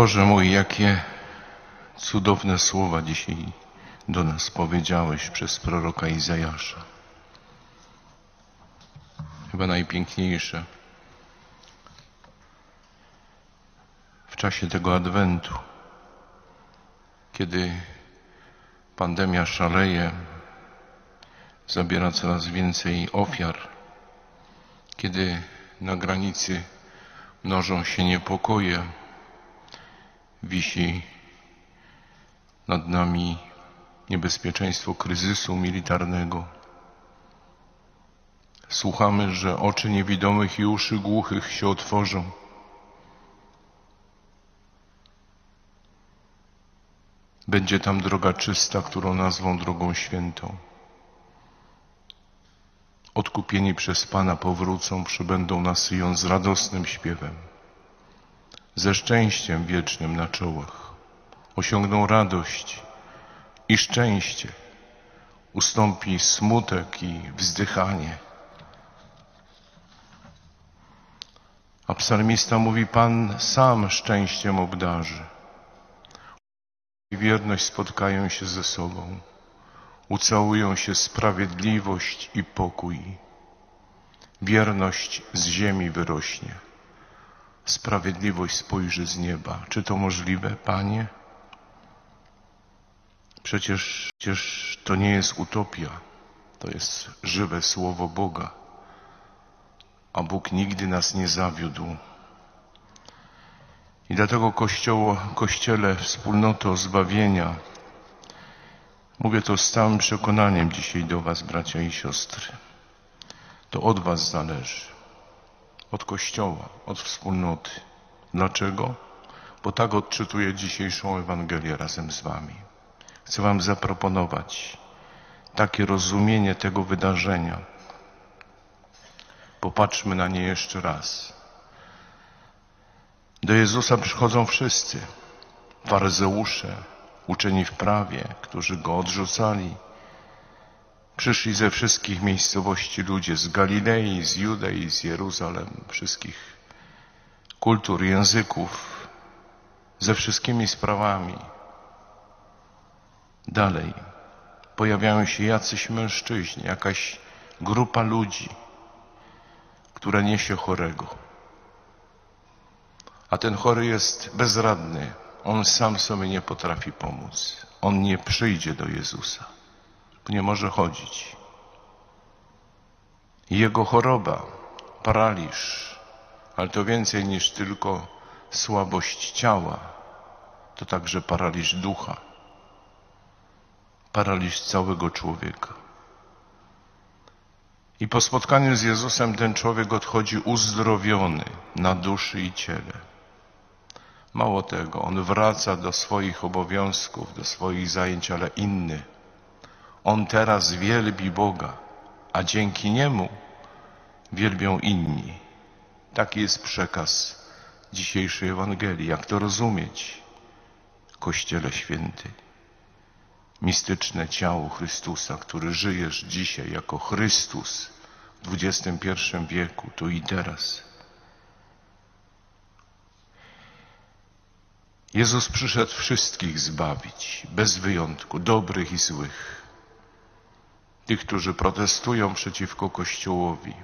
Boże mój, jakie cudowne słowa dzisiaj do nas powiedziałeś przez proroka Izajasza. Chyba najpiękniejsze w czasie tego adwentu, kiedy pandemia szaleje, zabiera coraz więcej ofiar, kiedy na granicy mnożą się niepokoje, wisi nad nami niebezpieczeństwo kryzysu militarnego. Słuchamy, że oczy niewidomych i uszy głuchych się otworzą. Będzie tam droga czysta, którą nazwą drogą świętą. Odkupieni przez Pana powrócą, przybędą na Syjon z radosnym śpiewem, ze szczęściem wiecznym na czołach. Osiągną radość i szczęście. Ustąpi smutek i wzdychanie. A psalmista mówi, Pan sam szczęściem obdarzy. I wierność spotkają się ze sobą. Ucałują się sprawiedliwość i pokój. Wierność z ziemi wyrośnie. Sprawiedliwość spojrzy z nieba. Czy to możliwe, Panie? Przecież, przecież to nie jest utopia. To jest żywe słowo Boga. A Bóg nigdy nas nie zawiódł. I dlatego Kościoło, Kościele, wspólnoto zbawienia, mówię to z całym przekonaniem dzisiaj do Was, bracia i siostry. To od Was zależy. Od Kościoła, od wspólnoty. Dlaczego? Bo tak odczytuję dzisiejszą Ewangelię razem z Wami. Chcę Wam zaproponować takie rozumienie tego wydarzenia. Popatrzmy na nie jeszcze raz. Do Jezusa przychodzą wszyscy. Faryzeusze, uczeni w prawie, którzy Go odrzucali. Przyszli ze wszystkich miejscowości ludzie, z Galilei, z Judei, z Jeruzalem, wszystkich kultur, języków, ze wszystkimi sprawami. Dalej pojawiają się jacyś mężczyźni, jakaś grupa ludzi, która niesie chorego. A ten chory jest bezradny. On sam sobie nie potrafi pomóc. On nie przyjdzie do Jezusa, nie może chodzić. Jego choroba, paraliż, ale to więcej niż tylko słabość ciała, to także paraliż ducha paraliż całego człowieka. I po spotkaniu z Jezusem ten człowiek odchodzi uzdrowiony na duszy i ciele. Mało tego, on wraca do swoich obowiązków, do swoich zajęć, ale inny. On teraz wielbi Boga, a dzięki niemu wielbią inni. Taki jest przekaz dzisiejszej Ewangelii. Jak to rozumieć? Kościele Święty mistyczne ciało Chrystusa, który żyjesz dzisiaj jako Chrystus w XXI wieku, tu i teraz. Jezus przyszedł wszystkich zbawić, bez wyjątku, dobrych i złych. Tych, którzy protestują przeciwko Kościołowi,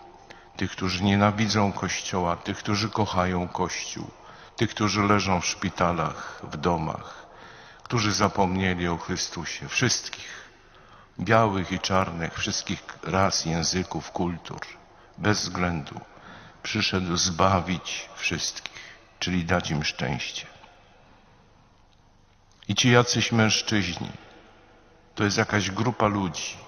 tych, którzy nienawidzą Kościoła, tych, którzy kochają Kościół, tych, którzy leżą w szpitalach, w domach, którzy zapomnieli o Chrystusie, wszystkich, białych i czarnych, wszystkich ras, języków, kultur, bez względu, przyszedł zbawić wszystkich, czyli dać im szczęście. I ci jacyś mężczyźni, to jest jakaś grupa ludzi.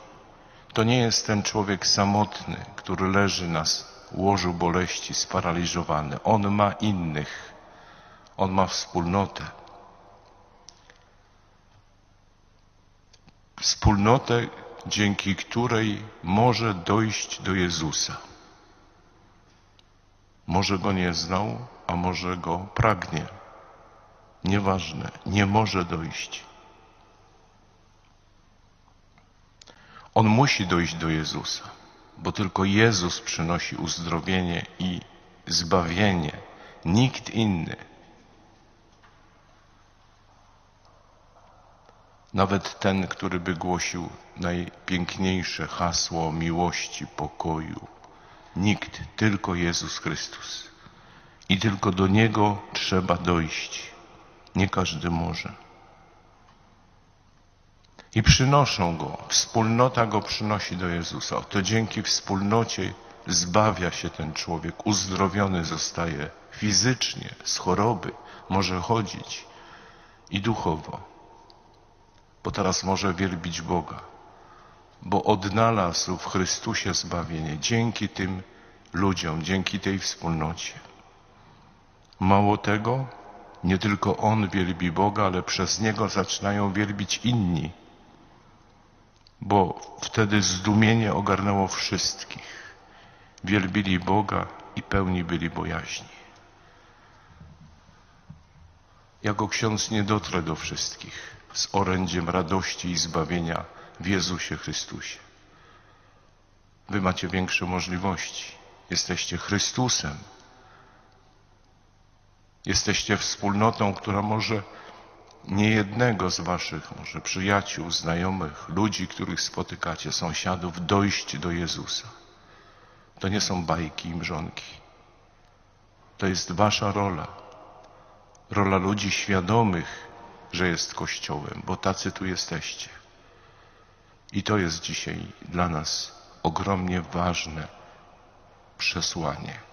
To nie jest ten człowiek samotny, który leży na łożu boleści, sparaliżowany. On ma innych. On ma wspólnotę. wspólnotę, dzięki której może dojść do Jezusa. Może go nie znał, a może go pragnie. Nieważne, nie może dojść. On musi dojść do Jezusa, bo tylko Jezus przynosi uzdrowienie i zbawienie, nikt inny. Nawet ten, który by głosił najpiękniejsze hasło miłości, pokoju. Nikt, tylko Jezus Chrystus. I tylko do Niego trzeba dojść. Nie każdy może. I przynoszą Go, wspólnota Go przynosi do Jezusa. To dzięki wspólnocie zbawia się ten człowiek, uzdrowiony zostaje fizycznie, z choroby, może chodzić i duchowo, bo teraz może wielbić Boga, bo odnalazł w Chrystusie zbawienie. Dzięki tym ludziom, dzięki tej wspólnocie. Mało tego, nie tylko on wielbi Boga, ale przez niego zaczynają wielbić inni, bo wtedy zdumienie ogarnęło wszystkich. Wielbili Boga i pełni byli bojaźni. Jako ksiądz nie dotrę do wszystkich z orędziem radości i zbawienia w Jezusie Chrystusie. Wy macie większe możliwości. Jesteście Chrystusem. Jesteście wspólnotą, która może nie jednego z waszych, może przyjaciół, znajomych, ludzi, których spotykacie, sąsiadów, dojść do Jezusa. To nie są bajki i mrzonki. To jest wasza rola. Rola ludzi świadomych, że jest Kościołem, bo tacy tu jesteście. I to jest dzisiaj dla nas ogromnie ważne przesłanie.